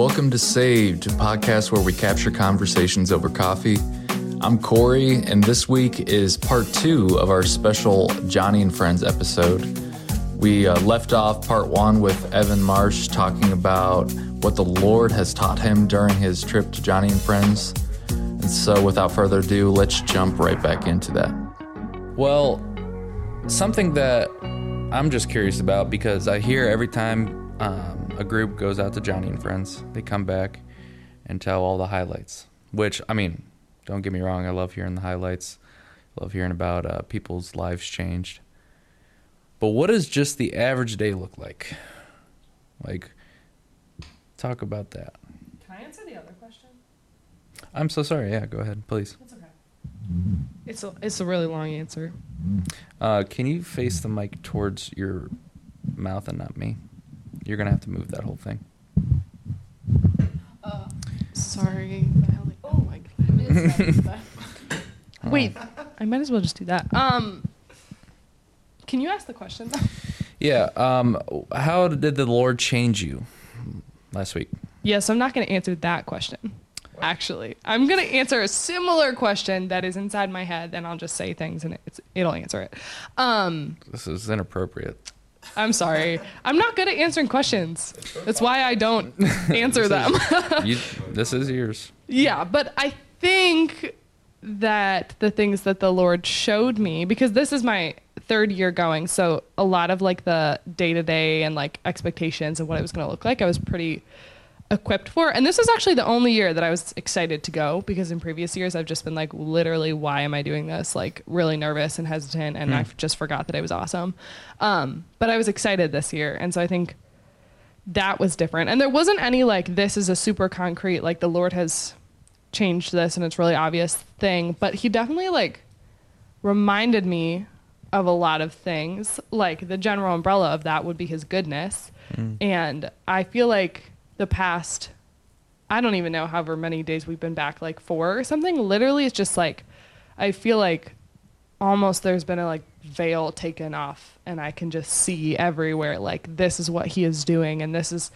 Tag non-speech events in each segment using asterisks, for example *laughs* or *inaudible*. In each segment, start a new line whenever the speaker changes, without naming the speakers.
Welcome to Saved, a podcast where we capture conversations over coffee. I'm Corey, and this week is part two of our special Joni and Friends episode. We uh, left off part one with Evan Marsh talking about what the Lord has taught him during his trip to Joni and Friends. And so, without further ado, let's jump right back into that. Well, something that I'm just curious about because I hear every time um, a group goes out to Joni and Friends, they come back and tell all the highlights. Which, I mean, don't get me wrong, I love hearing the highlights. Love hearing about uh, people's lives changed. But what does just the average day look like? Like, talk about that.
Can I answer the other question?
I'm so sorry. Yeah, go ahead, please.
It's okay. It's a it's a really long answer.
Uh, can you face the mic towards your mouth and not me? You're gonna have to move that whole thing.
Sorry. Oh my god. *laughs* *laughs* Wait, I might as well just do that. Um, can you ask the question? *laughs*
Yeah. Um, how did the Lord change you last week?
yes, I'm not going to answer that question. Actually, I'm going to answer a similar question that is inside my head, and I'll just say things and it's, it'll answer it. Um,
This is inappropriate.
I'm sorry. I'm not good at answering questions. That's why I don't *laughs* answer them.
You, *laughs* this is yours.
Yeah, but I think that the things that the Lord showed me, because this is my third year going, so a lot of like the day to day and like expectations of what it was going to look like, I was pretty equipped for. And this was actually the only year that I was excited to go because in previous years I've just been like, literally, why am I doing this? Like, really nervous and hesitant, and I just forgot that it was awesome. Um, but I was excited this year, and so I think that was different. And there wasn't any like this is a super concrete like the Lord has changed this and it's really obvious thing, but he definitely like reminded me of a lot of things. Like the general umbrella of that would be his goodness. And I feel like the past I don't even know however many days we've been back, like four or something. Literally it's just like I feel like almost there's been a like veil taken off and I can just see everywhere like this is what he is doing and this is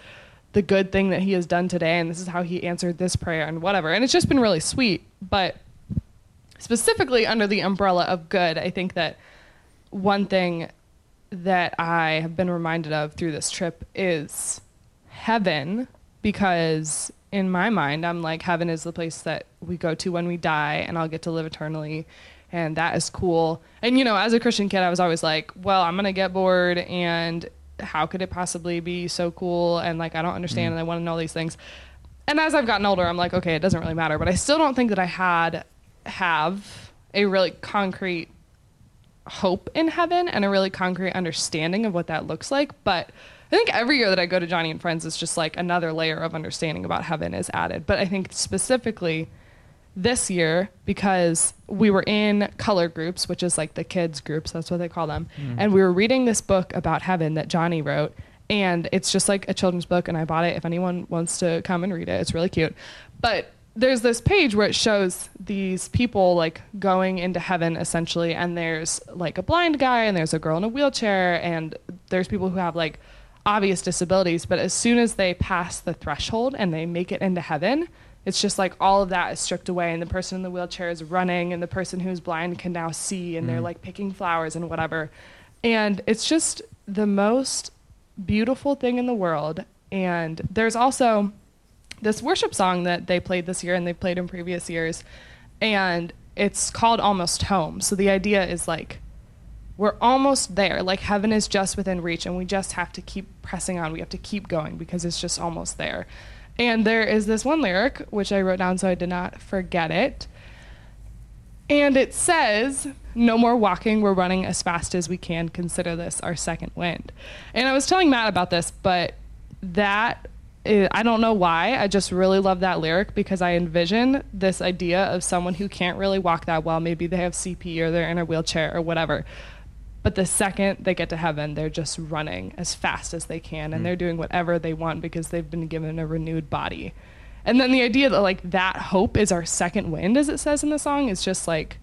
the good thing that he has done today and this is how he answered this prayer and whatever. And it's just been really sweet, but specifically under the umbrella of good, I think that one thing that I have been reminded of through this trip is heaven because in my mind I'm like heaven is the place that we go to when we die and I'll get to live eternally and that is cool. And you know, as a Christian kid I was always like, well, I'm going to get bored and how could it possibly be so cool and like I don't understand mm. and I want to know all these things. And as I've gotten older, I'm like, okay, it doesn't really matter, but I still don't think that I had have a really concrete hope in heaven and a really concrete understanding of what that looks like. But I think every year that I go to Joni and Friends, is just like another layer of understanding about heaven is added. But I think specifically this year, because we were in color groups, which is like the kids' groups, that's what they call them, mm-hmm. and we were reading this book about heaven that Joni wrote. And it's just like a children's book, and I bought it if anyone wants to come and read it. It's really cute. But there's this page where it shows these people like going into heaven essentially and there's like a blind guy and there's a girl in a wheelchair and there's people who have like obvious disabilities but as soon as they pass the threshold and they make it into heaven it's just like all of that is stripped away and the person in the wheelchair is running and the person who's blind can now see and they're mm. like picking flowers and whatever. And it's just the most beautiful thing in the world. And there's also this worship song that they played this year and they played in previous years and it's called almost home. So the idea is like we're almost there like heaven is just within reach and we just have to keep pressing on we have to keep going because it's just almost there and there is this one lyric which i wrote down so i did not forget it and it says, No more walking, we're running as fast as we can. Consider this our second wind. And I was telling Mat about this, but that, i- I don't know why. I just really love that lyric because I envision this idea of someone who can't really walk that well. Maybe they have CP or they're in a wheelchair or whatever. But the second they get to heaven, they're just running as fast as they can and mm. they're doing whatever they want because they've been given a renewed body. And then the idea that like that hope is our second wind, as it says in the song, is just like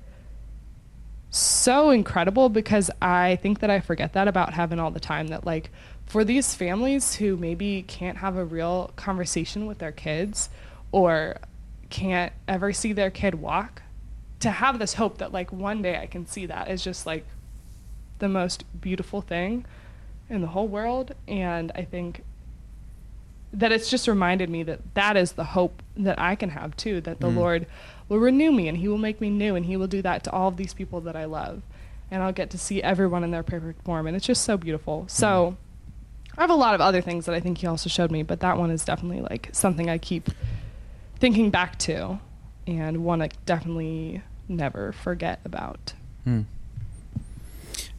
so incredible because I think that I forget that about heaven all the time that like for these families who maybe can't have a real conversation with their kids or can't ever see their kid walk to have this hope that like one day I can see that is just like the most beautiful thing in the whole world and I think that it's just reminded me that that is the hope that I can have too that the
Mm.
Lord will renew me and he will make me new and he will do that to all of these people that I love and I'll get to see everyone in their perfect form and it's just so beautiful. So I have a lot of other things that I think he also showed me, but that one is definitely like something I keep thinking back to and want to definitely never forget about.
Hmm.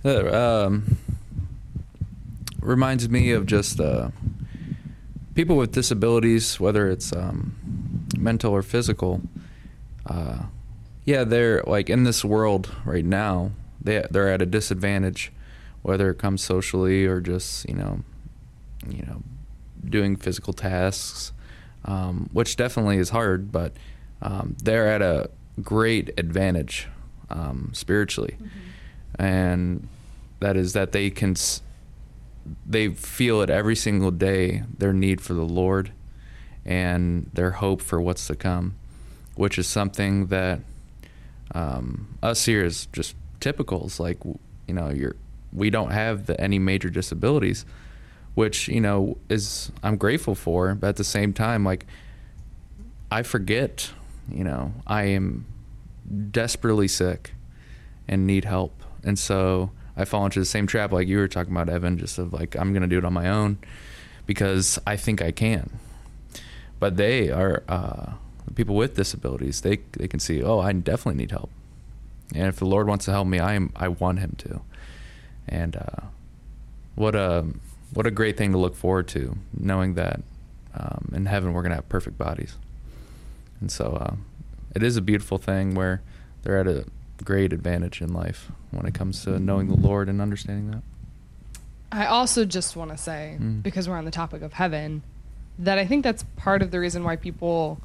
That um, reminds me of just uh, people with disabilities, whether it's um, mental or physical. Uh, yeah, they're like in this world right now. They they're at a disadvantage, whether it comes socially or just you know, you know, doing physical tasks, um, which definitely is hard. But um, they're at a great advantage um, spiritually, and that is that they can they feel it every single day their need for the Lord and their hope for what's to come, which is something that um, us here is just typicals. Like you know, you're we don't have the, any major disabilities, which you know is I'm grateful for. But at the same time, like I forget, you know, I am desperately sick and need help, and so I fall into the same trap like you were talking about, Evan, just of like I'm gonna do it on my own because I think I can. But they are uh, people with disabilities. They they can see, oh, I definitely need help, and if the Lord wants to help me, I am I want Him to. And uh, what a what a great thing to look forward to, knowing that um, in heaven we're gonna have perfect bodies. And so uh, it is a beautiful thing where they're at a great advantage in life when it comes to knowing the Lord and understanding that.
I also just want to say,
Mm.
because we're on the topic of heaven, that I think that's part of the reason why people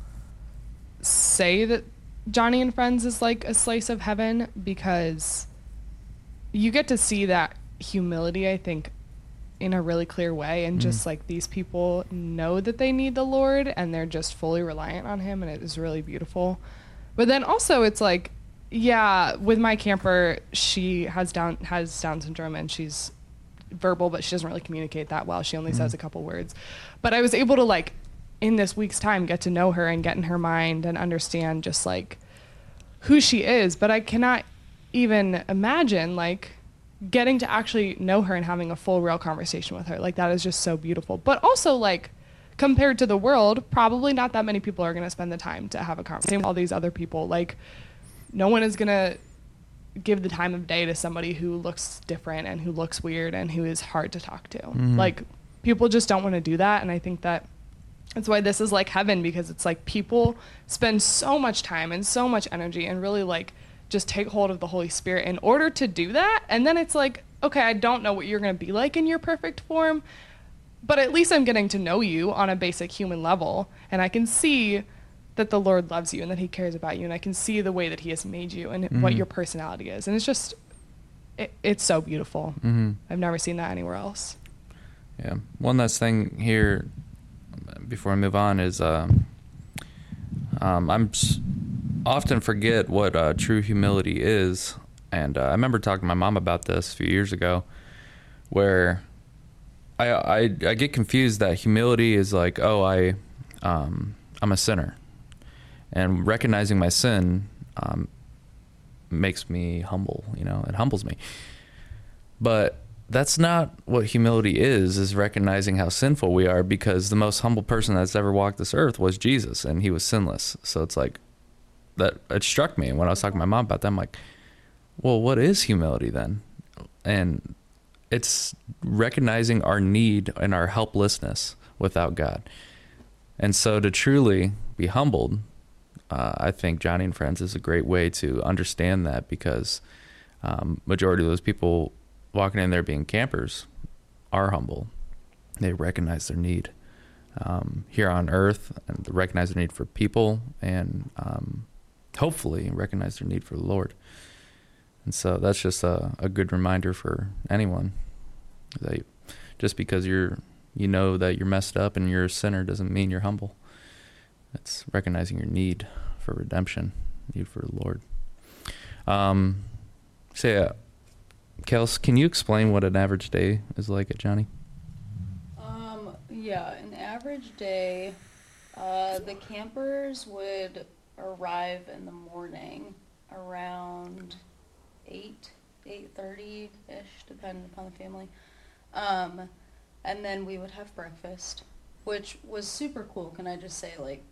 say that Joni and Friends is like a slice of heaven because you get to see that humility, I think, in a really clear way. And just
Mm.
like these people know that they need the Lord and they're just fully reliant on Him, and it is really beautiful. But then also, it's like, yeah, with my camper, she has down has Down syndrome and she's verbal, but she doesn't really communicate that well. She only says
Mhm.
a couple words. But I was able to like in this week's time get to know her and get in her mind and understand just like who she is. But I cannot even imagine like getting to actually know her and having a full real conversation with her. Like that is just so beautiful. But also like compared to the world, probably not that many people are going to spend the time to have a conversation with all these other people. Like no one is going to give the time of day to somebody who looks different and who looks weird and who is hard to talk to.
Mhm.
Like people just don't want to do that and I think that that's why this is like heaven because it's like people spend so much time and so much energy and really like just take hold of the Holy Spirit in order to do that and then it's like okay, I don't know what you're going to be like in your perfect form, but at least I'm getting to know you on a basic human level and I can see that the Lord loves you and that he cares about you and I can see the way that he has made you and what
Mhm.
your personality is. And it's just it, it's so beautiful.
Mm-hmm.
I've never seen that anywhere else.
Yeah. One last thing here before I move on is um, um, I'm s- often forget what uh, true humility is, and uh, I remember talking to my mom about this a few years ago, where I I, I get confused that humility is like oh I um, I'm a sinner, and recognizing my sin um, makes me humble. You know, it humbles me. But that's not what humility is, is recognizing how sinful we are because the most humble person that's ever walked this earth was Jesus and he was sinless. So it's like that it struck me when I was talking to my mom about that. I'm like, well, what is humility then? And it's recognizing our need and our helplessness without God. And so to truly be humbled, uh, I think Joni and Friends is a great way to understand that because um, majority of those people walking in there being campers are humble. They recognize their need um, here on earth and recognize their need for people and um, hopefully recognize their need for the Lord. And so that's just a, a good reminder for anyone that just because you're you know that you're messed up and you're a sinner doesn't mean you're humble. It's recognizing your need for redemption, need for the Lord. Um, say, uh, Kels, can you explain what an average day is like at Joni?
Um, yeah, an average day, uh, the campers would arrive in the morning around eight, eight thirty ish, depending upon the family. Um, and then we would have breakfast, which was super cool. Can I just say, like,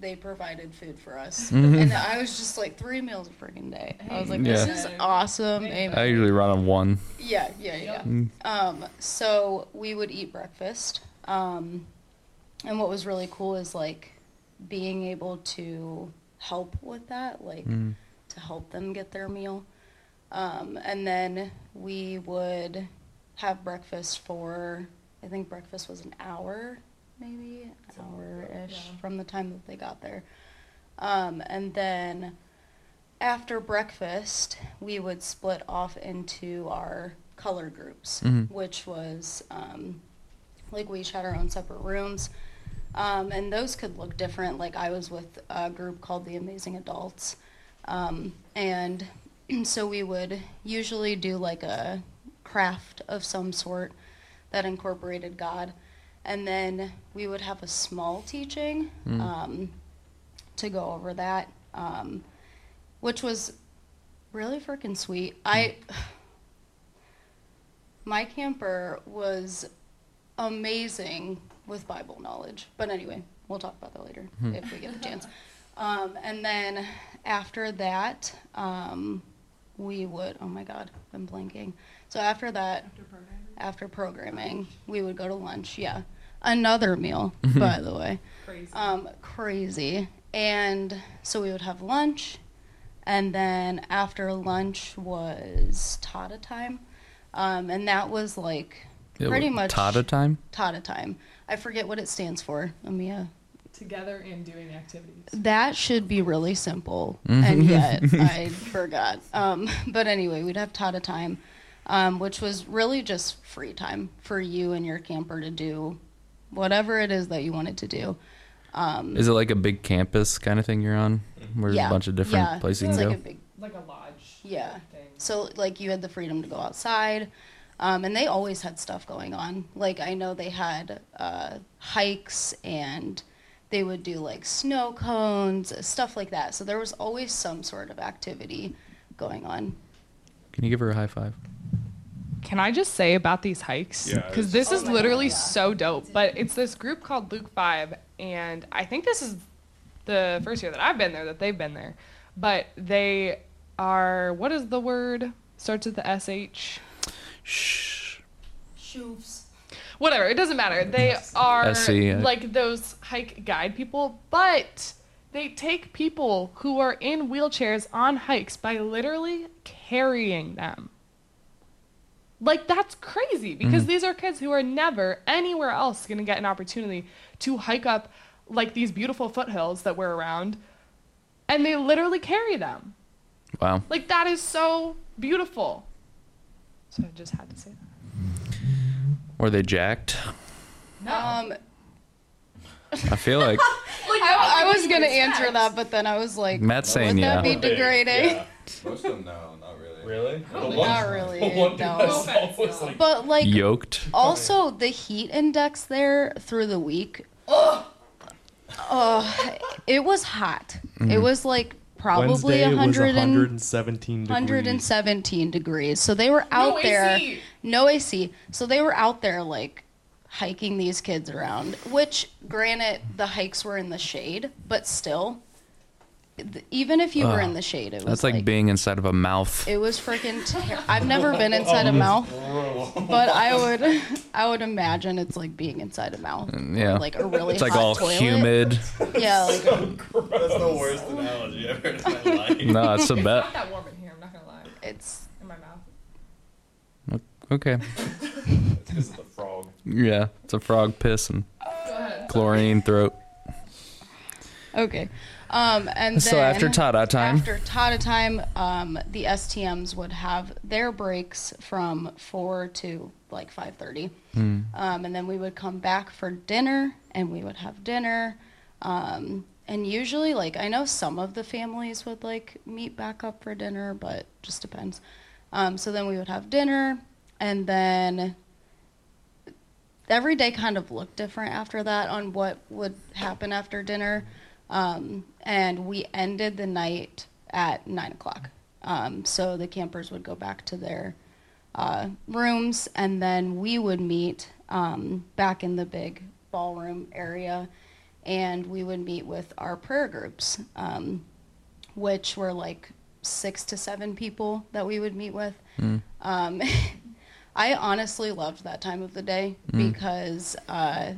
they provided food for us,
Mhm.
and I was just like three meals a freaking day. I was like, this
Yeah.
is awesome. Amen.
I usually run on one.
Yeah, yeah, yeah.
Mm.
Um, so we would eat breakfast. Um, and what was really cool is like being able to help with that, like
Mm.
to help them get their meal. Um, and then we would have breakfast for, I think breakfast was an hour, maybe an hour ish from the time that they got there. Um, and then after breakfast, we would split off into our color groups,
Mhm.
which was um, like we each had our own separate rooms. Um, and those could look different. Like I was with a group called the Amazing Adults. Um, and *clears throat* so we would usually do like a craft of some sort that incorporated God. And then we would have a small teaching
Mm.
um, to go over that, um, which was really freaking sweet. I, *sighs* my camper was amazing with Bible knowledge. But anyway, we'll talk about that later
Hmm.
if we get the chance. Um, and then after that, um, we would, oh my God, I'm blanking. So after that, after programming, we would go to lunch. Yeah. Another meal, by the way.
Crazy.
Um, crazy. And so we would have lunch. And then after lunch was Tada time. Um, and that was like
It
pretty
was
much
Tada time.
Tada time. I forget what it stands for, Amia.
Together and doing activities.
That should be really simple, and yet *laughs* I forgot. Um, but anyway, we'd have Tada time, um, which was really just free time for you and your camper to do whatever it is that you wanted to do. Um,
Is it like a big campus kind of thing you're on, where there's
yeah,
a bunch of different
yeah,
places you
it's
can
like
go?
a big
Like a lodge.
Yeah.
Thing.
So like you had the freedom to go outside, um, and they always had stuff going on. Like I know they had uh, hikes and they would do like snow cones, stuff like that. So there was always some sort of activity going on.
Can you give her a high five?
Can I just say about these hikes?
Yeah,
Because
it's-
this
Oh
is
my
literally
God, yeah.
so dope. But it's this group called Luke Five, and I think this is the first year that I've been there that they've been there. But they are what is the word? Starts with the sh.
Shh.
Shoofs.
Whatever. It doesn't matter. They are
SC,
like those hike guide people, but they take people who are in wheelchairs on hikes by literally carrying them. Like that's crazy because
Mhm.
these are kids who are never anywhere else going to get an opportunity to hike up like these beautiful foothills that we're around and they literally carry them.
Wow.
Like that is so beautiful. So I just had to say that.
Were they jacked?
Um,
I feel *laughs* like
I, I was gonna answer that, but then I was like,
Mat's
would
saying
that
yeah.
be degrading?
Yeah.
Most of them, no, not really.
Really? The
Not
really,
the one dude
no.
I saw
offense,
was
no.
like,
But like
yoked.
Also, the heat index there through the week. Oh, it was hot. It mm-hmm. was like probably
Wednesday it was
and,
117 degrees.
117 degrees. So they were out
No
there.
AC.
No AC. So they were out there like hiking these kids around, which granted the hikes were in the shade, but still th- even if you were in the shade, it was
That's like, being inside of a mouth.
it was freaking ter- I've never been inside a mouth, *laughs* but I would *laughs* I would imagine it's like being inside a mouth.
Mm, yeah.
Like a really
it's like
hot
all
toilet.
humid. *laughs*
Yeah, like
That's the worst analogy I've heard in my life.
No, it's a
It's
bet.
not that warm in here. I'm not gonna lie.
it's
In my mouth.
Okay.
it's because of the frog.
Yeah, it's a frog piss and
Go ahead.
chlorine throat.
Okay. Um, and
So
then
after Tada time?
After Tada time, um, the STMs would have their breaks from four to like five thirty,
Hmm.
um, and then we would come back for dinner, and we would have dinner. Um, and usually, like I know some of the families would like meet back up for dinner, but just depends. Um, so then we would have dinner, and then every day kind of looked different after that on what would happen after dinner. Um, and we ended the night at nine o'clock. Um, so the campers would go back to their uh, rooms, and then we would meet um, back in the big ballroom area, and we would meet with our prayer groups, um, which were like six to seven people that we would meet with. Um, *laughs* I honestly loved that time of the day because uh,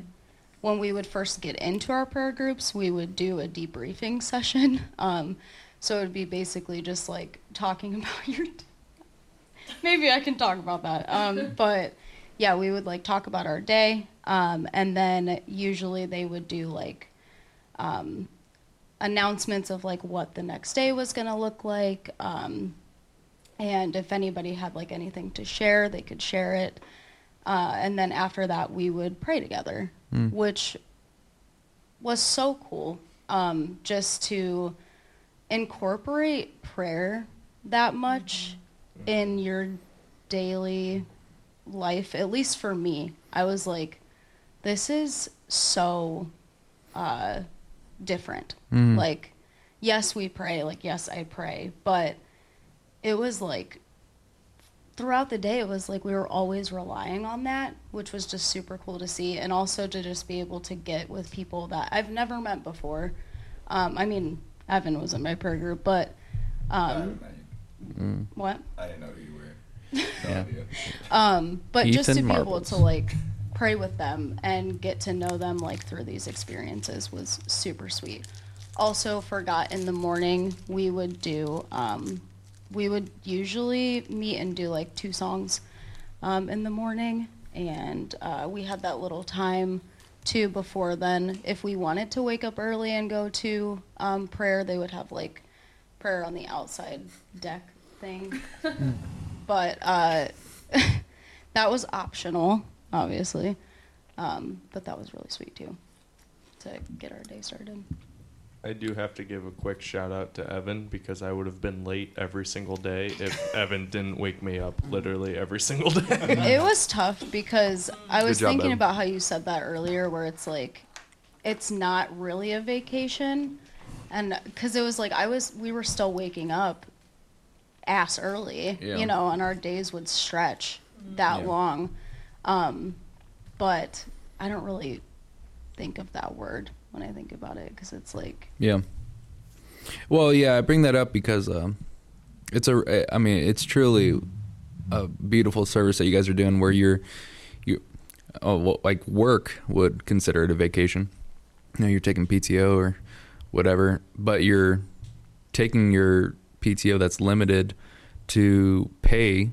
when we would first get into our prayer groups, we would do a debriefing session. *laughs* Um, so it would be basically just like talking *laughs* about your. Maybe I can talk about that. Um, *laughs* but yeah, we would like talk about our day. Um, and then usually they would do like um, announcements of like what the next day was going to look like. Um, and if anybody had like anything to share, they could share it. Uh, and then after that, we would pray together, which was so cool. Um, just to incorporate prayer that much in your daily life, at least for me, I was like, this is so uh, different. Like, yes, we pray. Like, yes, I pray. But it was like throughout the day it was like we were always relying on that which was just super cool to see and also to just be able to get with people that i've never met before um, i mean evan was in my prayer group but um, what
I didn't know who you were. *laughs* No
Yeah.
idea.
um, but just to
Ethan
be able to like pray with them and get to know them like through these experiences was super sweet. Also, forgot in the morning we would do um, we would usually meet and do like two songs um, in the morning, and uh, we had that little time too before then. If we wanted to wake up early and go to um, prayer, they would have like prayer on the outside deck thing *laughs* but uh, *laughs* that was optional, obviously. Um, but that was really sweet too, to get our day started.
I do have to give a quick shout out to Evan because I would have been late every single day if *laughs* Evan didn't wake me up literally every single day. *laughs*
it was tough because I was
job,
thinking about how you said that earlier, where it's like, it's not really a vacation, and because it was like I was, we were still waking up ass early,
Yeah.
you know, and our days would stretch that
Yeah.
long, um, but I don't really think of that word when I think about it because it's like
Yeah. Well, yeah, I bring that up because um, it's a. I mean, it's truly a beautiful service that you guys are doing, where you're, you, oh, well, like work would consider it a vacation. You know, you're taking PTO or whatever, but you're taking your PTO that's limited to pay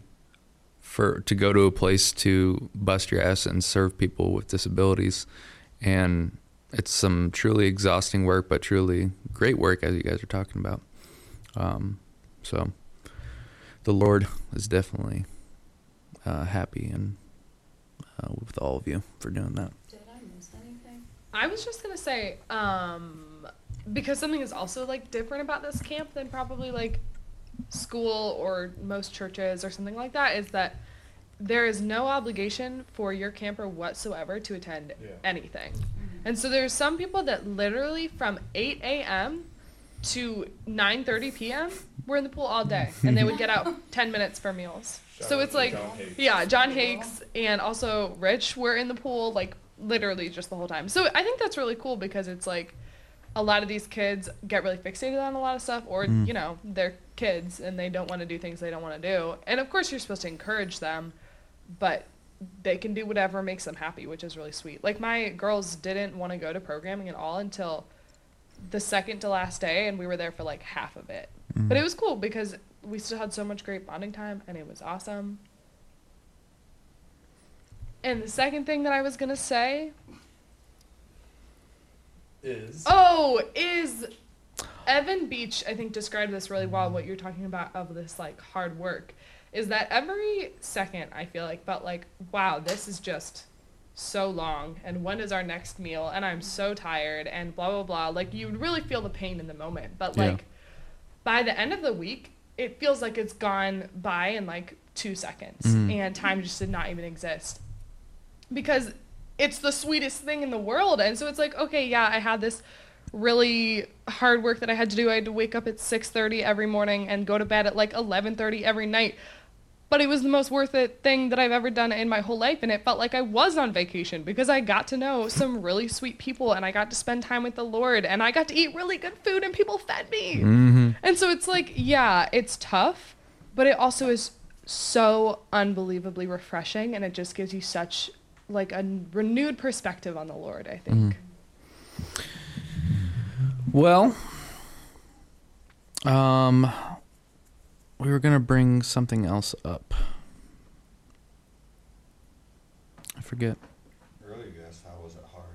for to go to a place to bust your ass and serve people with disabilities and it's some truly exhausting work but truly great work as you guys are talking about um, so the lord is definitely uh, happy and uh, with all of you for doing that
Did I miss anything?
I was just gonna say, um, because something is also like different about this camp than probably like school or most churches or something like that is that there is no obligation for your camper whatsoever to attend
Yeah.
anything. And so there's some people that literally from 8 a.m. to 9:30 p.m. were in the pool all day, and they would get out *laughs* 10 minutes for meals.
Shout
so it's like,
John
yeah, John Hakes and also Rich were in the pool like literally just the whole time. So I think that's really cool because it's like a lot of these kids get really fixated on a lot of stuff, or mm. you know, they're kids and they don't want to do things they don't want to do. And of course, you're supposed to encourage them, but they can do whatever makes them happy, which is really sweet. Like my girls didn't want to go to programming at all until the second to last day, and we were there for like half of it. Mm-hmm. But it was cool because we still had so much great bonding time, and it was awesome. And the second thing that I was gonna say
is.
Oh, is Evan Beach, I think, described this really well. What you're talking about of this like hard work is that every second I feel like felt like, wow, this is just so long. And when is our next meal? And I'm so tired and blah, blah, blah. Like you really feel the pain in the moment. But
Yeah.
like by the end of the week, it feels like it's gone by in like two seconds
Mhm.
and time just did not even exist because it's the sweetest thing in the world. And so it's like, okay, yeah, I had this really hard work that I had to do. I had to wake up at 6:30 every morning and go to bed at like 11:30 every night. But it was the most worth it thing that I've ever done in my whole life and it felt like I was on vacation because I got to know some really sweet people and I got to spend time with the Lord and I got to eat really good food and people fed me.
Mm-hmm.
And so it's like, yeah, it's tough, but it also is so unbelievably refreshing and it just gives you such like a renewed perspective on the Lord, I think.
Well, um, we were gonna bring something else up. I forget.
Earlier you asked how was it hard.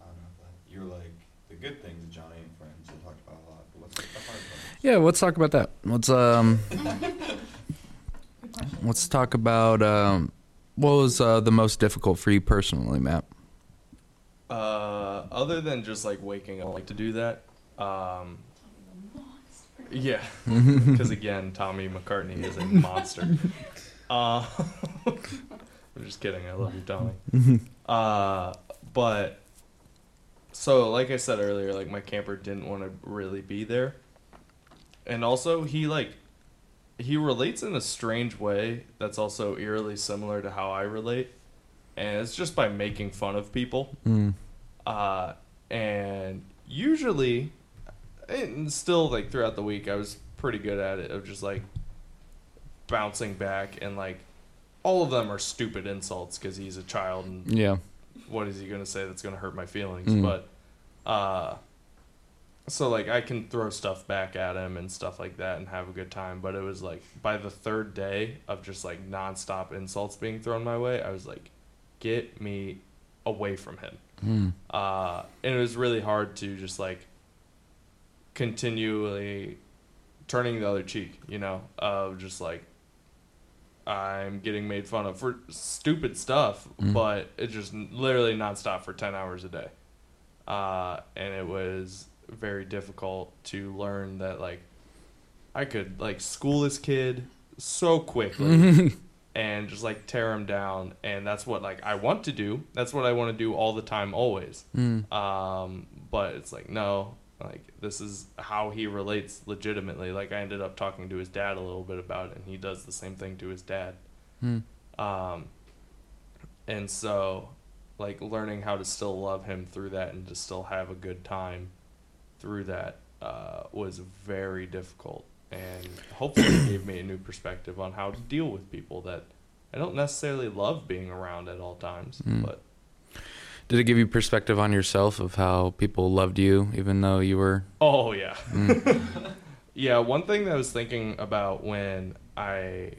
I don't know if that. You're like the good things, Joni and friends. You talked about a lot. But what's the hard part?
Yeah, let's talk about that. Let's um, *laughs* let's talk about um, what was uh, the most difficult for you personally, Mat?
Uh, other than just like waking up like to do that, um, yeah, *laughs* because again, Tommy McCartney is a monster. *laughs* Uh, *laughs* I'm just kidding. I love you, Tommy. Uh, but so like I said earlier, like my camper didn't want to really be there, and also he like he relates in a strange way that's also eerily similar to how I relate, and it's just by making fun of people.
Mm.
Uh, and usually, and still like throughout the week, I was pretty good at it of just like bouncing back and like all of them are stupid insults because he's a child and
Yeah.
what is he gonna say that's gonna hurt my feelings?
Mm.
But uh so like I can throw stuff back at him and stuff like that and have a good time. But it was like by the third day of just like nonstop insults being thrown my way, I was like, get me away from him.
Mm.
Uh and it was really hard to just like continually turning the other cheek, you know, of just like I'm getting made fun of for stupid stuff,
Mhm.
but it just literally nonstop for 10 hours a day. Uh, and it was very difficult to learn that, like, I could, like, school this kid so quickly *laughs* and just, like, tear him down. And that's what, like, I want to do. That's what I want to do all the time, always.
Mm.
Um, but it's like no, like this is how he relates legitimately. Like I ended up talking to his dad a little bit about it, and he does the same thing to his dad.
Mm.
Um, and so, like learning how to still love him through that and to still have a good time through that uh, was very difficult, and hopefully it gave me a new perspective on how to deal with people that I don't necessarily love being around at all times,
Mm.
but.
Did it give you perspective on yourself of how people loved you, even though you were?
Oh yeah.
Mm. *laughs*
yeah, one thing that I was thinking about when I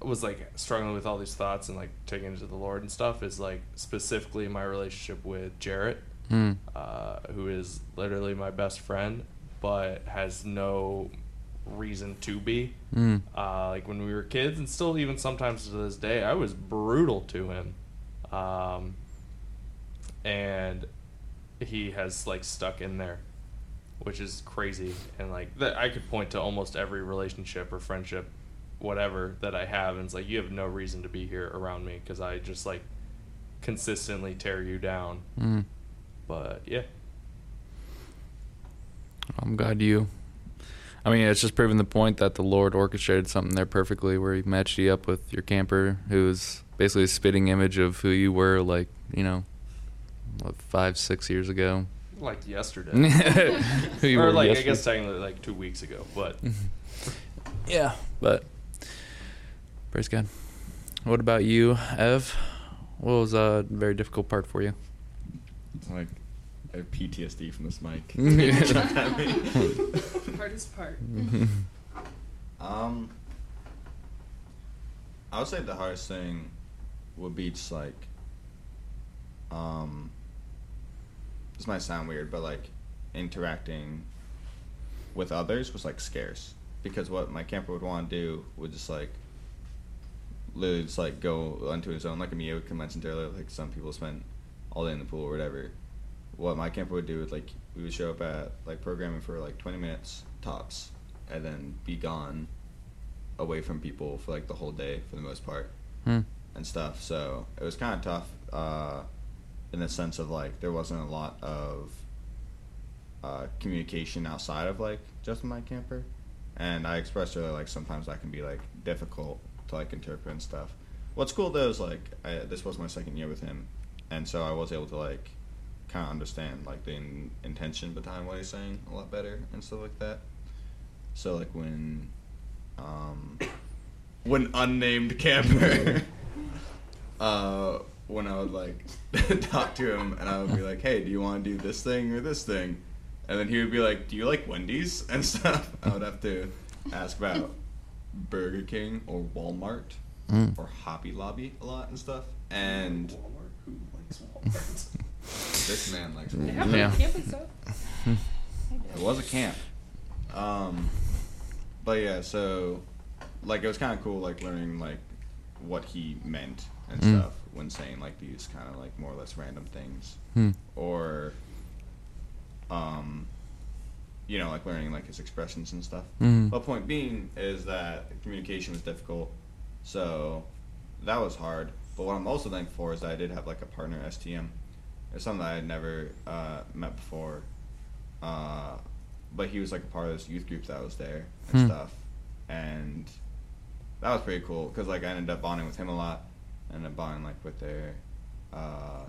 was like struggling with all these thoughts and like taking it to the Lord and stuff is like specifically my relationship with Jarrett,
Mm.
uh, who is literally my best friend, but has no reason to be.
Mm.
Uh, like when we were kids, and still even sometimes to this day, I was brutal to him, um, and he has like stuck in there, which is crazy. And like that, I could point to almost every relationship or friendship, whatever that I have, and it's like you have no reason to be here around me because I just like consistently tear you down.
Mm.
But yeah,
I'm glad you. I mean, it's just proving the point that the Lord orchestrated something there perfectly, where He matched you up with your camper, who is basically a spitting image of who you were, like you know, what five, six years ago.
like yesterday,
who *laughs* *laughs* you
or
were
like I guess technically like two weeks ago, but. *laughs*
Yeah, but praise God. What about you, Ev? What was a very difficult part for you?
Like I have PTSD from this mic.
Hardest part.
Um, I would say the hardest thing would be just like, um,
this might sound weird, but like interacting with others was like scarce. Because what my camper would want to do would just like literally just like go onto his own like Emilio mentioned earlier like some people spend all day in the pool or whatever. What my camper would do is like we would show up at like programming for like 20 minutes tops and then be gone away from people for like the whole day for the most part
Hmm.
and stuff. So it was kind of tough. Uh, in the sense of like there wasn't a lot of uh, communication outside of like just my camper. And i expressed earlier like sometimes that can be like difficult to like interpret and stuff. What's cool though is like I, this was my second year with him. And so i was able to like kind of understand like the in- intention behind what he's saying a lot better and stuff like that. So like when um *coughs* when unnamed camper *laughs* uh when i would like *laughs* talk to him and i would be like hey do you want to do this thing or this thing and then he would be like do you like wendy's *laughs* and stuff i would have to ask about burger king or walmart
Mm.
or hobby lobby a lot and stuff and
Walmart? Who likes Walmart?
this man likes
They
walmart
have
Yeah.
camp. *laughs*
It was a camp. Um, but yeah, so like it was kind of cool, like learning like what he meant and
Mm.
stuff when saying like these kind of like more or less random things,
Hmm.
or um, you know, like learning like his expressions and stuff.
Mhm.
But point being is that communication was difficult, so that was hard. But what I'm also thankful for is that I did have like a partner STM. It's something that I had never uh, met before. Uh, but he was like a part of this youth group that was there and
Hmm.
stuff, and that was pretty cool because like I ended up bonding with him a lot, ended up bonding like with their uh,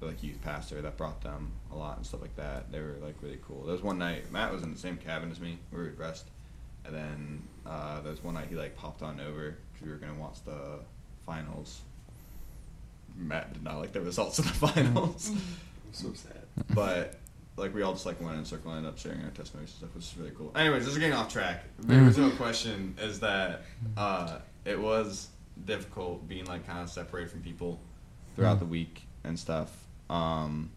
like youth pastor that brought them a lot and stuff like that. They were like really cool. There was one night Mat was in the same cabin as me. We would rest, and then uh, there was one night he like popped on over because we were gonna watch the finals. Mat did not like the results of the *laughs* finals,
I'm so sad.
but like we all just like went in a circle and ended up sharing our testimonies and stuff, which is really cool. Anyways, this is getting off track. The original question is that uh, it was difficult being like kind of separated from people throughout the week and stuff. Um,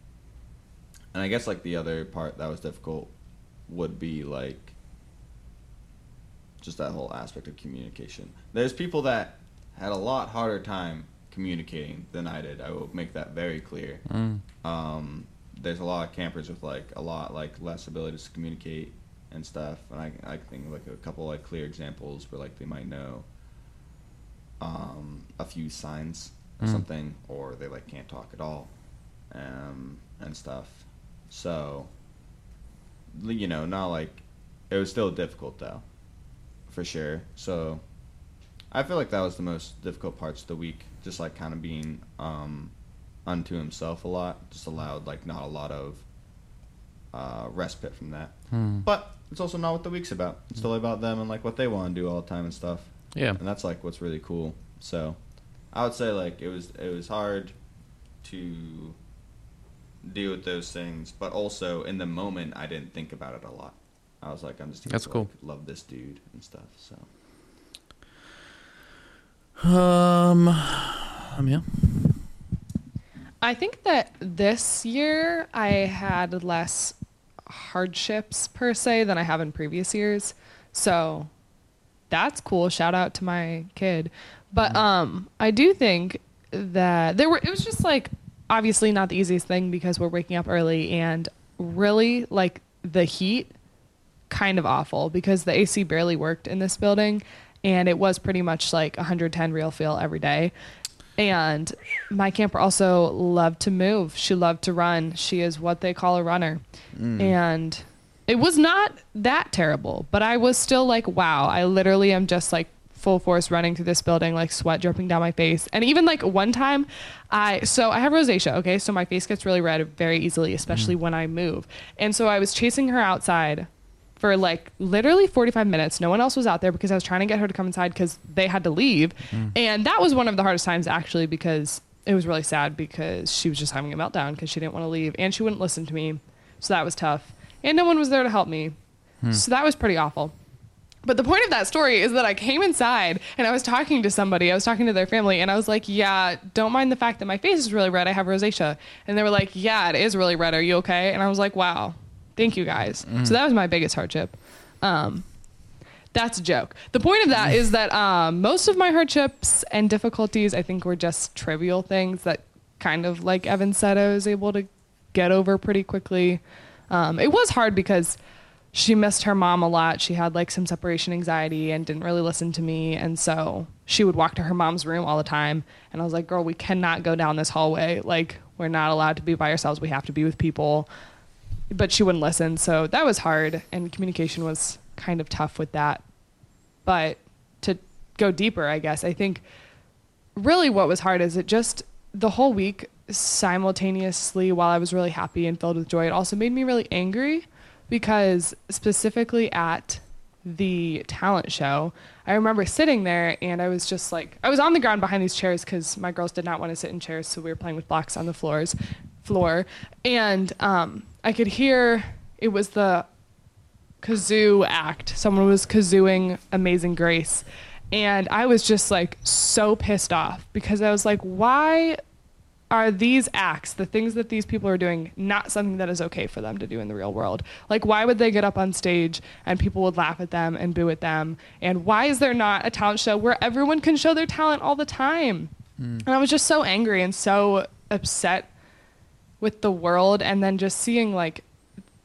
and I guess like the other part that was difficult would be like just that whole aspect of communication. There's people that had a lot harder time communicating than I did. I will make that very clear.
Mm.
Um, there's a lot of campers with like a lot like less ability to communicate and stuff, and I I can think like a couple like clear examples where like they might know um, a few signs or
Mm.
something, or they like can't talk at all, um, and stuff. So, you know, not like it was still difficult though, for sure. So, I feel like that was the most difficult parts of the week, just like kind of being um, unto himself a lot, just allowed like not a lot of uh, respite from that.
Hmm.
But it's also not what the week's about. It's still about them and like what they want to do all the time and stuff.
Yeah.
And that's like what's really cool. So, I would say like it was it was hard to deal with those things, but also in the moment I didn't think about it a lot. I was like, I'm just here
That's
to,
cool.
like, love this dude and stuff. So
Um, um, yeah.
I think that this year I had less hardships per se than I have in previous years. So that's cool. Shout out to my kid. But um I do think that there were it was just like obviously not the easiest thing because we're waking up early and really like the heat kind of awful because the AC barely worked in this building and it was pretty much like 110 real feel every day. And my camper also loved to move. She loved to run. She is what they call a runner. And it was not that terrible, but I was still like, wow, I literally am just like full force running through this building, like sweat dripping down my face. And even like one time, I, so I have rosacea, okay? So my face gets really red very easily, especially mm-hmm. when I move. And so I was chasing her outside for like literally 45 minutes. No one else was out there because I was trying to get her to come inside because they had to leave. Mm. And that was one of the hardest times actually because it was really sad because she was just having a meltdown because she didn't want to leave and she wouldn't listen to me. So that was tough. And no one was there to help me. So that was pretty awful. But the point of that story is that I came inside and I was talking to somebody. I was talking to their family, and I was like, "Yeah, don't mind the fact that my face is really red. I have rosacea." And they were like, "Yeah, it is really red. Are you okay?" And I was like, "Wow, thank you guys." So that was my biggest hardship. Um, that's a joke. The point of that is that um, most of my hardships and difficulties, I think, were just trivial things that kind of, like Evan said, I was able to get over pretty quickly. Um, it was hard because she missed her mom a lot. She had like some separation anxiety and didn't really listen to me. And so she would walk to her mom's room all the time. And I was like, girl, we cannot go down this hallway. Like, we're not allowed to be by ourselves. We have to be with people. But she wouldn't listen. So that was hard. And communication was kind of tough with that. But to go deeper, I guess, I think really what was hard is it just the whole week simultaneously while I was really happy and filled with joy, it also made me really angry because specifically at the talent show, I remember sitting there and I was just like, I was on the ground behind these chairs because my girls did not want to sit in chairs, so we were playing with blocks on the floors, floor, and um, I could hear it was the kazoo act. Someone was kazooing Amazing Grace. And I was just like so pissed off because I was like, why are these acts, the things that these people are doing, not something that is okay for them to do in the real world? Like, why would they get up on stage and people would laugh at them and boo at them? And why is there not a talent show where everyone can show their talent all the time? Hmm. And I was just so angry and so upset with the world and then just seeing like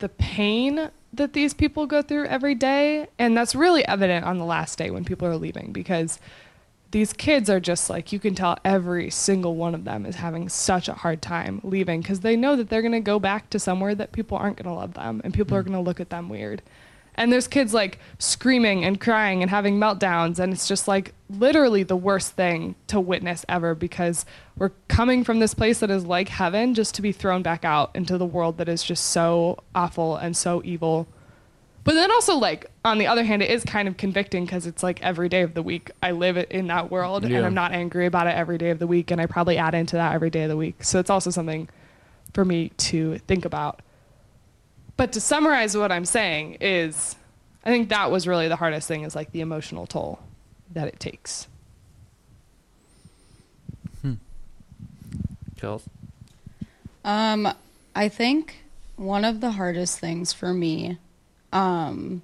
the pain that these people go through every day and that's really evident on the last day when people are leaving because these kids are just like you can tell every single one of them is having such a hard time leaving because they know that they're going to go back to somewhere that people aren't going to love them and people are mm. going to look at them weird. And there's kids like screaming and crying and having meltdowns and it's just like literally the worst thing to witness ever because we're coming from this place that is like heaven just to be thrown back out into the world that is just so awful and so evil but then also like on the other hand it is kind of convicting because it's like every day of the week i live in that world
Yeah.
and i'm not angry about it every day of the week and i probably add into that every day of the week so it's also something for me to think about but to summarize what I'm saying is I think that was really the hardest thing is like the emotional toll that it takes.
Kels?
Um, I think one of the hardest things for me um,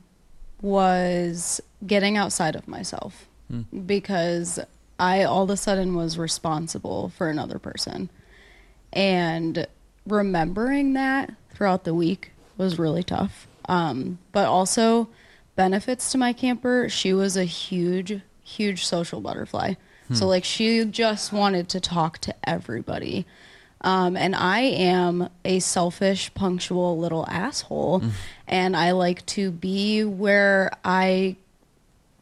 was getting outside of myself because I all of a sudden was responsible for another person. And remembering that throughout the week was really tough. Um, but also, benefits to my camper, she was a huge, huge social butterfly. So, like, she just wanted to talk to everybody. Um, and I am a selfish, punctual little asshole. And I like to be where I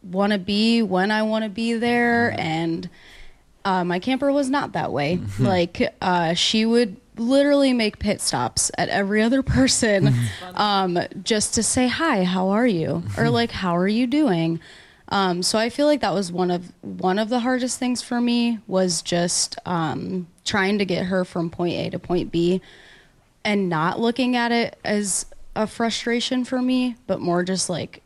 want to be when I want to be there. And uh, my camper was not that way. like, uh, she would literally make pit stops at every other person um, just to say, Hi, how are you? or like, How are you doing? Um, so I feel like that was one of one of the hardest things for me was just um, trying to get her from point A to point B, and not looking at it as a frustration for me, but more just like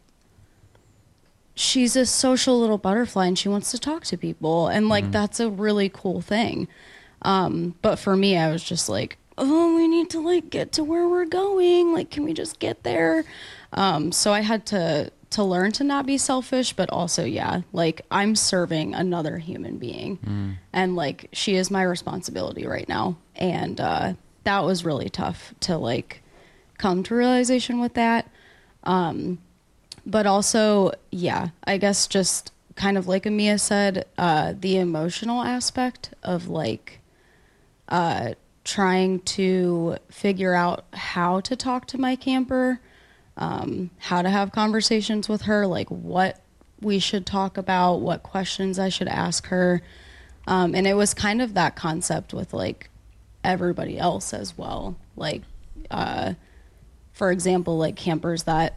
she's a social little butterfly and she wants to talk to people, and like that's a really cool thing. Um, but for me, I was just like, oh, we need to like get to where we're going. Like, can we just get there? Um, so I had to to learn to not be selfish, but also, yeah, like I'm serving another human being, and like she is my responsibility right now, and uh, that was really tough to like come to realization with that. Um, but also, yeah, I guess just kind of like Amia said, uh, the emotional aspect of like uh, trying to figure out how to talk to my camper, um, how to have conversations with her, like what we should talk about, what questions I should ask her. Um, and it was kind of that concept with like everybody else as well. Like, uh, for example, like campers that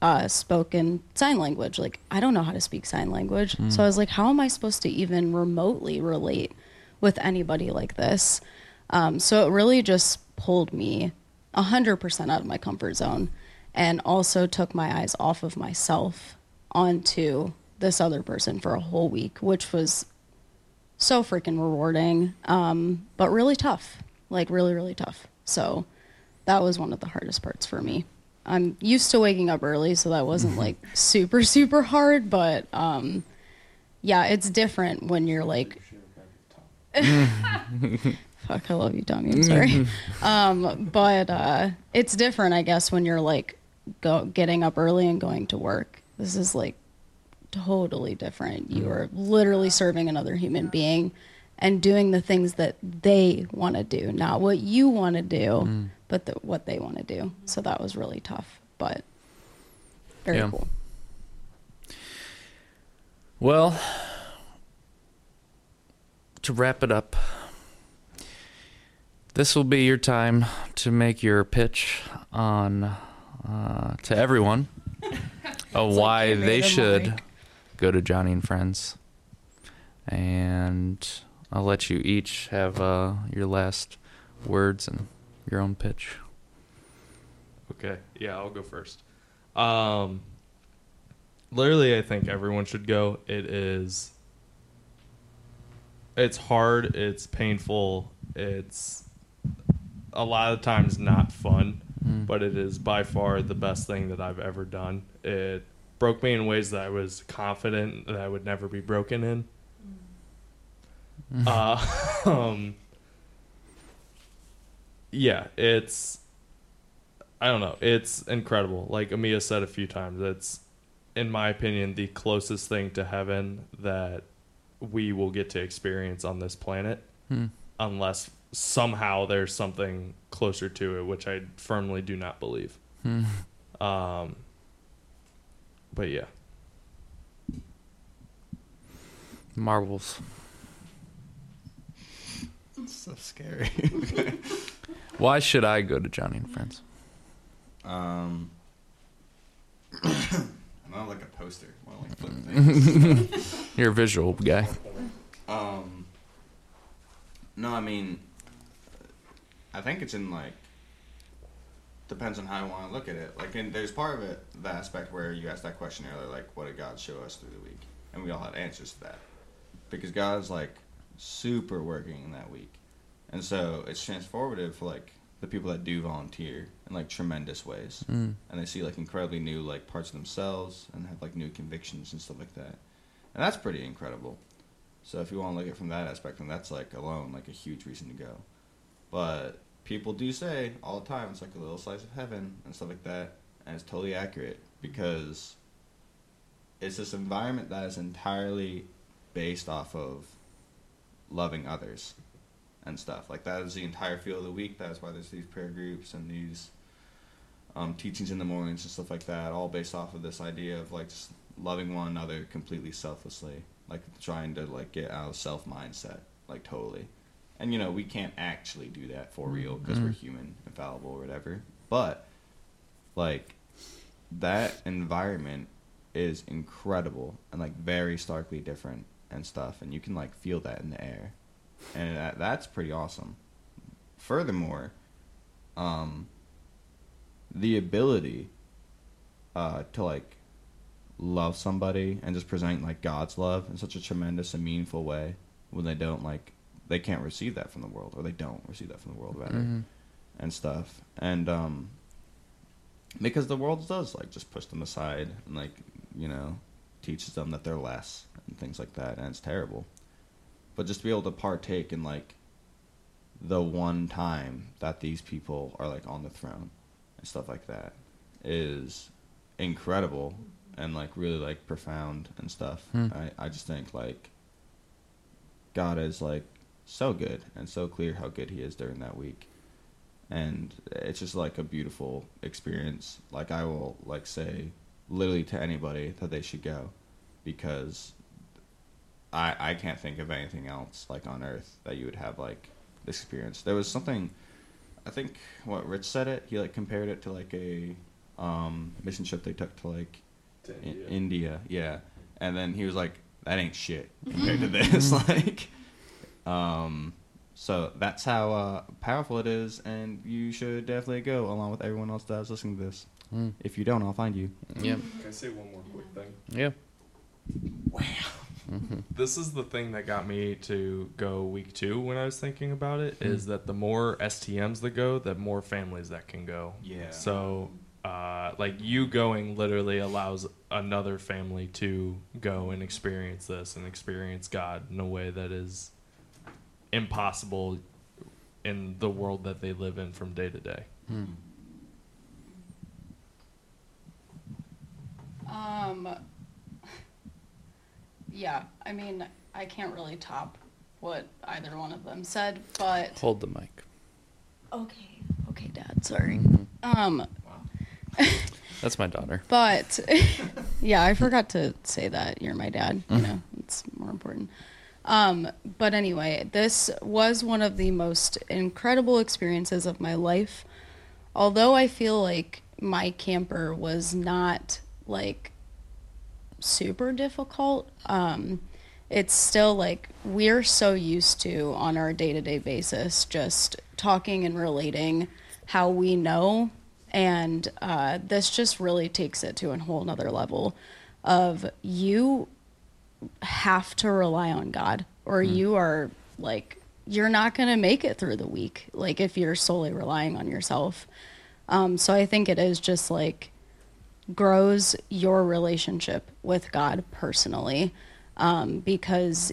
uh, spoke in sign language. Like, I don't know how to speak sign language. So I was like, how am I supposed to even remotely relate with anybody like this? Um, so it really just pulled me 100% out of my comfort zone and also took my eyes off of myself onto this other person for a whole week, which was so freaking rewarding, um, but really tough. Like, really, really tough. So that was one of the hardest parts for me. I'm used to waking up early, so that wasn't like super, super hard, but um, yeah, it's different when you're like *laughs* Fuck, I love you, Tommy. I'm sorry. *laughs* um, but uh, it's different, I guess, when you're like go getting up early and going to work. This is like totally different. You mm-hmm. are literally serving another human being and doing the things that they want to do, not what you want to do, mm. but the, what they want to do. So that was really tough, but very
Yeah.
cool.
Well, to wrap it up, this will be your time to make your pitch on uh, to everyone *laughs* of why
you made
they should
like-
go to Joni and Friends, and I'll let you each have uh, your last words and your own pitch.
Okay, yeah, I'll go first. Um, literally, I think everyone should go. It is. It's hard. It's painful. It's a lot of times not fun, but it is by far the best thing that I've ever done. It broke me in ways that I was confident that I would never be broken in. Uh, *laughs* um, yeah, it's I don't know. It's incredible. Like Amia said a few times, it's in my opinion the closest thing to heaven that we will get to experience on this planet
Hmm.
unless somehow there's something closer to it, which I firmly do not believe.
Hmm.
Um but yeah.
Marbles.
so scary. *laughs*
Why should I go to Joni and Friends?
um, *coughs* I'm not like a poster. I want to like flip *laughs* things.
You're a visual guy.
Um, no, I mean, I think it's in like depends on how you want to look at it. Like, in, there's part of it, the aspect where you asked that question earlier, like, what did God show us through the week, and we all had answers to that, because God's like super working in that week, and so it's transformative for like the people that do volunteer in like tremendous ways,
Mm.
and they see like incredibly new like parts of themselves and have like new convictions and stuff like that, and that's pretty incredible. So if you want to look at it from that aspect, then that's like alone like a huge reason to go. But people do say all the time it's like a little slice of heaven and stuff like that, and it's totally accurate because it's this environment that is entirely based off of loving others and stuff. Like that is the entire feel of the week. That's why there's these prayer groups and these um, teachings in the mornings and stuff like that, all based off of this idea of like just loving one another completely selflessly, like trying to like get out of self mindset, like totally. And you know we can't actually do that for real because we're human, infallible, or whatever. But like that environment is incredible and like very starkly different and stuff, and you can like feel that in the air, and that, that's pretty awesome. Furthermore, um, the ability uh, to like love somebody and just present like God's love in such a tremendous and meaningful way when they don't like they can't receive that from the world or they don't receive that from the world rather
Mhm.
and stuff and um because the world does like just push them aside and like you know teaches them that they're less and things like that and it's terrible but just to be able to partake in like the one time that these people are like on the throne and stuff like that is incredible and like really like profound and stuff
Hmm.
I, I just think like god is like so good and so clear how good he is during that week. And it's just like a beautiful experience. Like i will like say literally to anybody that they should go because i i can't think of anything else like on earth that you would have like this experience. There was something i think what rich said it he like compared it to like a um mission trip they took to like I- india yeah. And then he was like that ain't shit *laughs* compared to this. *laughs* Like um so that's how uh, powerful it is, and you should definitely go along with everyone else that's listening to this.
Mm.
If you don't, I'll find you.
Yep.
Can I say one more quick thing?
Yeah. Wow.
This is the thing that got me to go week two when I was thinking about it. Is that the more STMs that go, the more families that can go.
Yeah.
So, uh, like you going literally allows another family to go and experience this and experience God in a way that is impossible in the world that they live in from day to day.
Um, yeah, I mean, I can't really top what either one of them said, but
Hold the mic.
okay, okay, Dad, sorry. Um, wow. *laughs*
That's my daughter.
but *laughs* yeah, I forgot to say that you're my dad. You know, it's more important. Um, but anyway, this was one of the most incredible experiences of my life. Although I feel like my camper was not like super difficult, um, it's still like we're so used to on our day to day basis just talking and relating how we know. And uh, this just really takes it to a whole nother level of you have to rely on God or you are like you're not going to make it through the week like if you're solely relying on yourself. Um, so I think it is just like grows your relationship with God personally um, because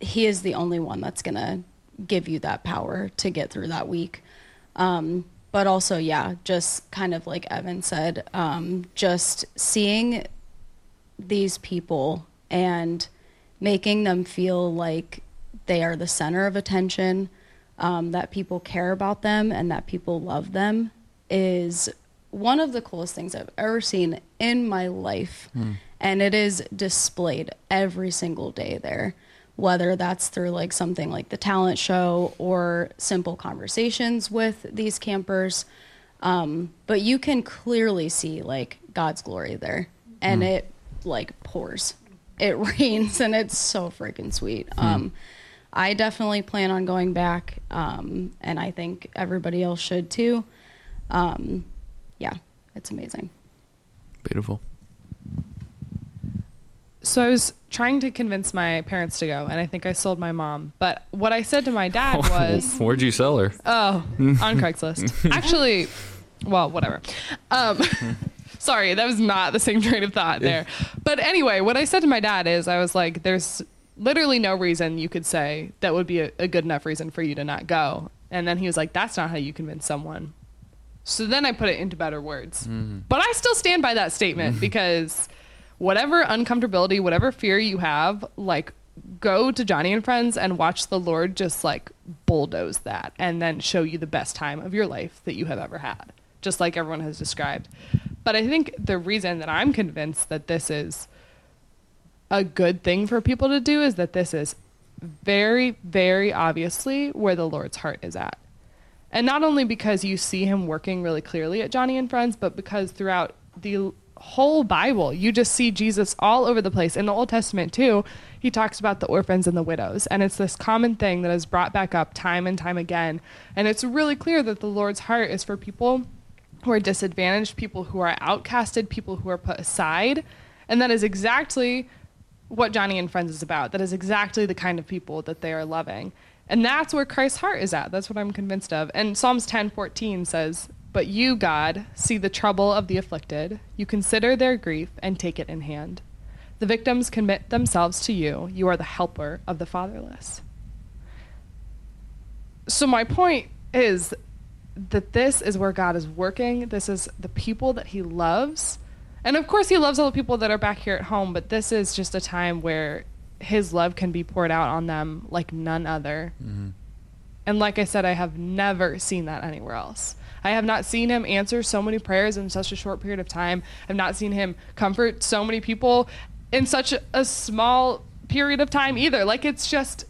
he is the only one that's going to give you that power to get through that week. Um, but also, yeah, just kind of like Evan said, um, just seeing these people and making them feel like they are the center of attention, um, that people care about them and that people love them is one of the coolest things I've ever seen in my life. And it is displayed every single day there, whether that's through like something like the talent show or simple conversations with these campers. Um, but you can clearly see like God's glory there, and it like pours. It *laughs* rains, and it's so freaking sweet. Um, I definitely plan on going back, um, and I think everybody else should too. Um, yeah, it's amazing.
Beautiful.
So I was trying to convince my parents to go, and I think I sold my mom. But what I said to my dad *laughs* was, *laughs*
Where'd you sell her?
"Oh, on Craigslist." Actually, well, whatever. Um, sorry, that was not the same *laughs* train of thought there. But anyway, what I said to my dad is, I was like, "There's literally no reason you could say that would be a, a good enough reason for you to not go." And then he was like, "That's not how you convince someone." So then I put it into better words. Mm-hmm. But I still stand by that statement *laughs* because whatever uncomfortability, whatever fear you have, like go to Joni and Friends and watch the Lord just like bulldoze that and then show you the best time of your life that you have ever had, just like everyone has described. But I think the reason that I'm convinced that this is a good thing for people to do is that this is very, very obviously where the Lord's heart is at. And not only because you see him working really clearly at Joni and Friends, but because throughout the whole Bible, you just see Jesus all over the place. In the Old Testament, too, he talks about the orphans and the widows. And it's this common thing that is brought back up time and time again. And it's really clear that the Lord's heart is for people who are disadvantaged, people who are outcasted, people who are put aside. And that is exactly what Joni and Friends is about. That is exactly the kind of people that they are loving. And that's where Christ's heart is at. That's what I'm convinced of. And Psalms 10:14 says, "But you, God, see the trouble of the afflicted. You consider their grief and take it in hand. The victims commit themselves to you. You are the helper of the fatherless." So my point is that this is where God is working. This is the people that he loves. And of course, he loves all the people that are back here at home, but this is just a time where his love can be poured out on them like none other. Mm-hmm. And like I said, I have never seen that anywhere else. I have not seen him answer so many prayers in such a short period of time. I've not seen him comfort so many people in such a, a small period of time either. Like it's just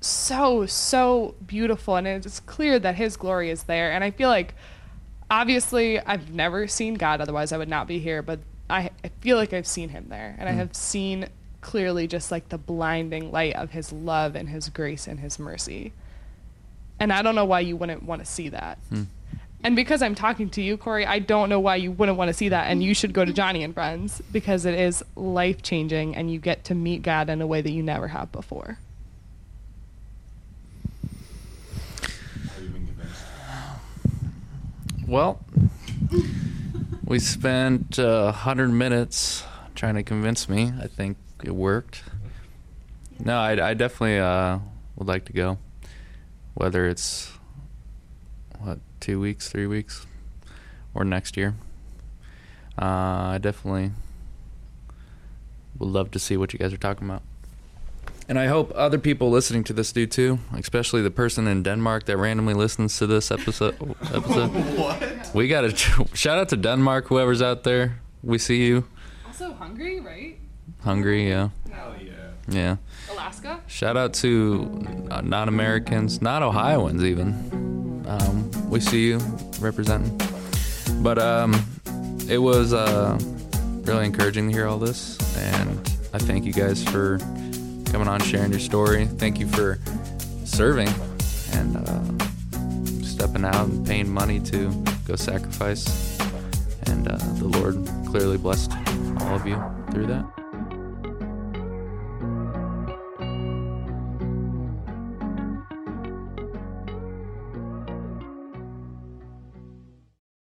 so, so beautiful. And it's clear that his glory is there. And I feel like obviously I've never seen God, otherwise I would not be here, but I, I feel like I've seen him there. And I mm. have seen clearly just like the blinding light of his love and his grace and his mercy. And I don't know why you wouldn't want to see that. Hmm. And because I'm talking to you, Corey, I don't know why you wouldn't want to see that. And you should go to Joni and Friends because it is life changing and you get to meet God in a way that you never have before.
Have you been convinced?
Well, we spent uh, 100 minutes trying to convince me. I think it worked. No, I, I definitely uh, would like to go. Whether it's, what, two weeks, three weeks, or next year. Uh, I definitely would love to see what you guys are talking about. And I hope other people listening to this do too, especially the person in Denmark that randomly listens to this episode. *laughs* episode.
what?
We got to shout out to Denmark, whoever's out there. We see you.
Also, Hungary, right?
Hungary, yeah.
Hell yeah.
Yeah.
Alaska?
Shout out to uh, non Americans, not Ohioans even. Um, we see you representing. But um, it was uh, really encouraging to hear all this. And I thank you guys for coming on, sharing your story. Thank you for serving and uh, stepping out and paying money to go sacrifice. And uh, the Lord clearly blessed all of you through that.